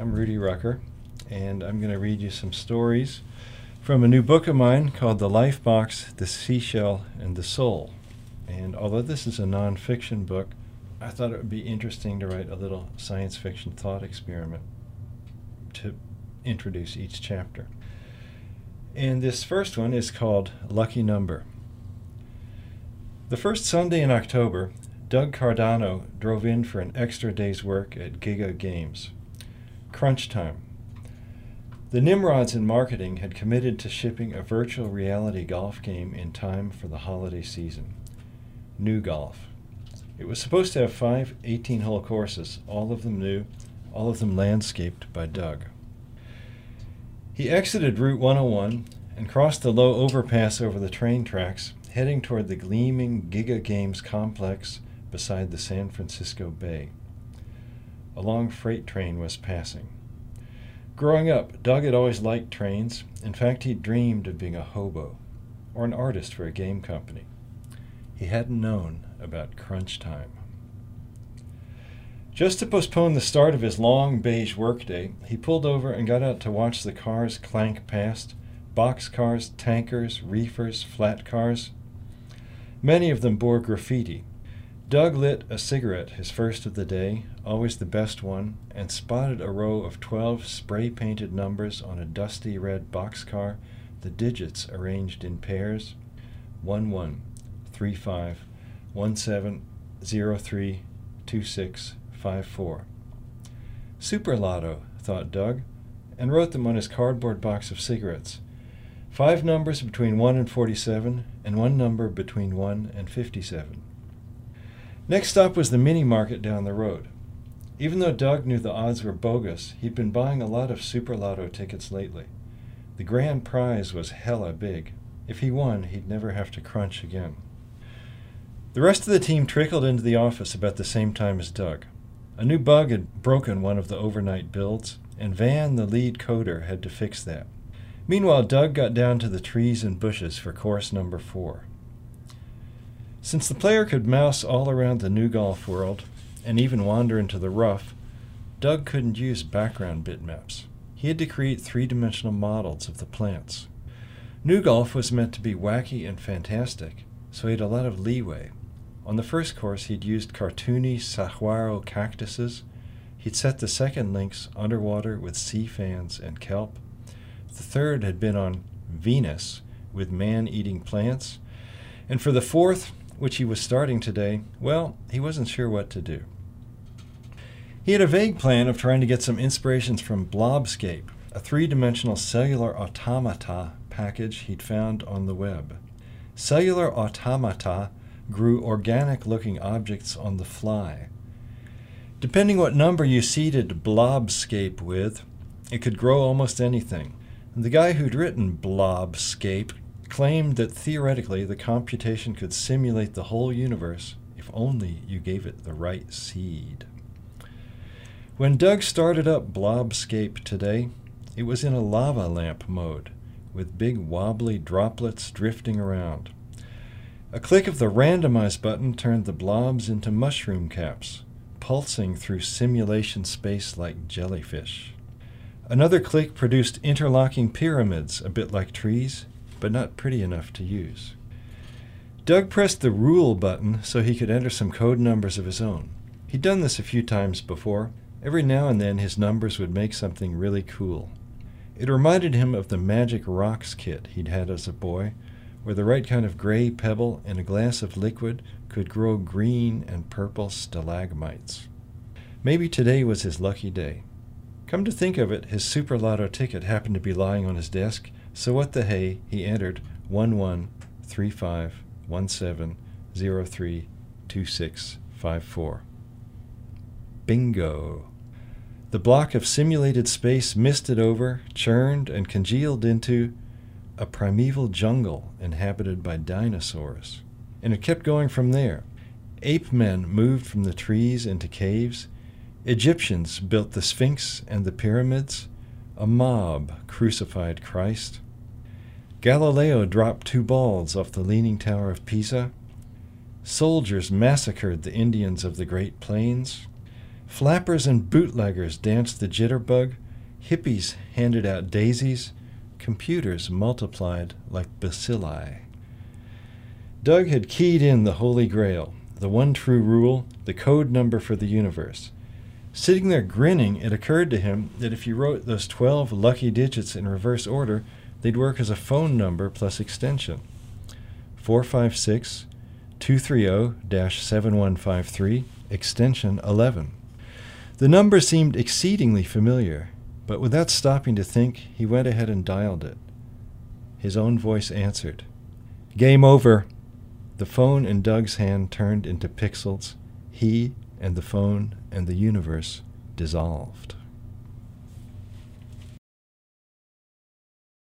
I'm Rudy Rucker, and I'm going to read you some stories from a new book of mine called The Lifebox, The Seashell, and the Soul. And although this is a nonfiction book, I thought it would be interesting to write a little science fiction thought experiment to introduce each chapter. And this first one is called Lucky Number. The first Sunday in October, Doug Cardano drove in for an extra day's work at Giga Games. Crunch time. The Nimrods in marketing had committed to shipping a virtual reality golf game in time for the holiday season. New Golf. It was supposed to have five 18 hole courses, all of them new, all of them landscaped by Doug. He exited Route 101 and crossed the low overpass over the train tracks, heading toward the gleaming Giga Games complex beside the San Francisco Bay. A long freight train was passing. Growing up, Doug had always liked trains. In fact, he dreamed of being a hobo or an artist for a game company. He hadn't known about crunch time. Just to postpone the start of his long beige workday, he pulled over and got out to watch the cars clank past boxcars, tankers, reefers, flat cars. Many of them bore graffiti Doug lit a cigarette, his first of the day, always the best one, and spotted a row of twelve spray painted numbers on a dusty red boxcar, the digits arranged in pairs 1 1 3 5 1 7 0 3 2 6 5 4. Super Lotto, thought Doug, and wrote them on his cardboard box of cigarettes. Five numbers between 1 and 47, and one number between 1 and 57. Next stop was the mini market down the road. Even though Doug knew the odds were bogus, he'd been buying a lot of Super Lotto tickets lately. The grand prize was hella big. If he won, he'd never have to crunch again. The rest of the team trickled into the office about the same time as Doug. A new bug had broken one of the overnight builds, and Van, the lead coder, had to fix that. Meanwhile, Doug got down to the trees and bushes for course number four. Since the player could mouse all around the new golf world, and even wander into the rough, Doug couldn't use background bitmaps. He had to create three dimensional models of the plants. New Golf was meant to be wacky and fantastic, so he had a lot of leeway. On the first course, he'd used cartoony saguaro cactuses. He'd set the second links underwater with sea fans and kelp. The third had been on Venus with man eating plants. And for the fourth, which he was starting today, well, he wasn't sure what to do. He had a vague plan of trying to get some inspirations from Blobscape, a three dimensional cellular automata package he'd found on the web. Cellular automata grew organic looking objects on the fly. Depending what number you seeded Blobscape with, it could grow almost anything. The guy who'd written Blobscape claimed that theoretically the computation could simulate the whole universe if only you gave it the right seed. When Doug started up Blobscape today, it was in a lava lamp mode, with big wobbly droplets drifting around. A click of the randomize button turned the blobs into mushroom caps, pulsing through simulation space like jellyfish. Another click produced interlocking pyramids, a bit like trees, but not pretty enough to use. Doug pressed the rule button so he could enter some code numbers of his own. He'd done this a few times before. Every now and then his numbers would make something really cool. It reminded him of the Magic Rocks kit he'd had as a boy, where the right kind of gray pebble in a glass of liquid could grow green and purple stalagmites. Maybe today was his lucky day. Come to think of it, his Super Lotto ticket happened to be lying on his desk, so what the hey, he entered 113517032654. Bingo! The block of simulated space misted over, churned, and congealed into a primeval jungle inhabited by dinosaurs. And it kept going from there. Ape men moved from the trees into caves. Egyptians built the Sphinx and the pyramids. A mob crucified Christ. Galileo dropped two balls off the Leaning Tower of Pisa. Soldiers massacred the Indians of the Great Plains. Flappers and bootleggers danced the jitterbug, hippies handed out daisies, computers multiplied like bacilli. Doug had keyed in the Holy Grail, the one true rule, the code number for the universe. Sitting there grinning, it occurred to him that if he wrote those 12 lucky digits in reverse order, they'd work as a phone number plus extension. 456 230 7153, extension 11. The number seemed exceedingly familiar, but without stopping to think, he went ahead and dialed it. His own voice answered. Game over. The phone in Doug's hand turned into pixels. He and the phone and the universe dissolved.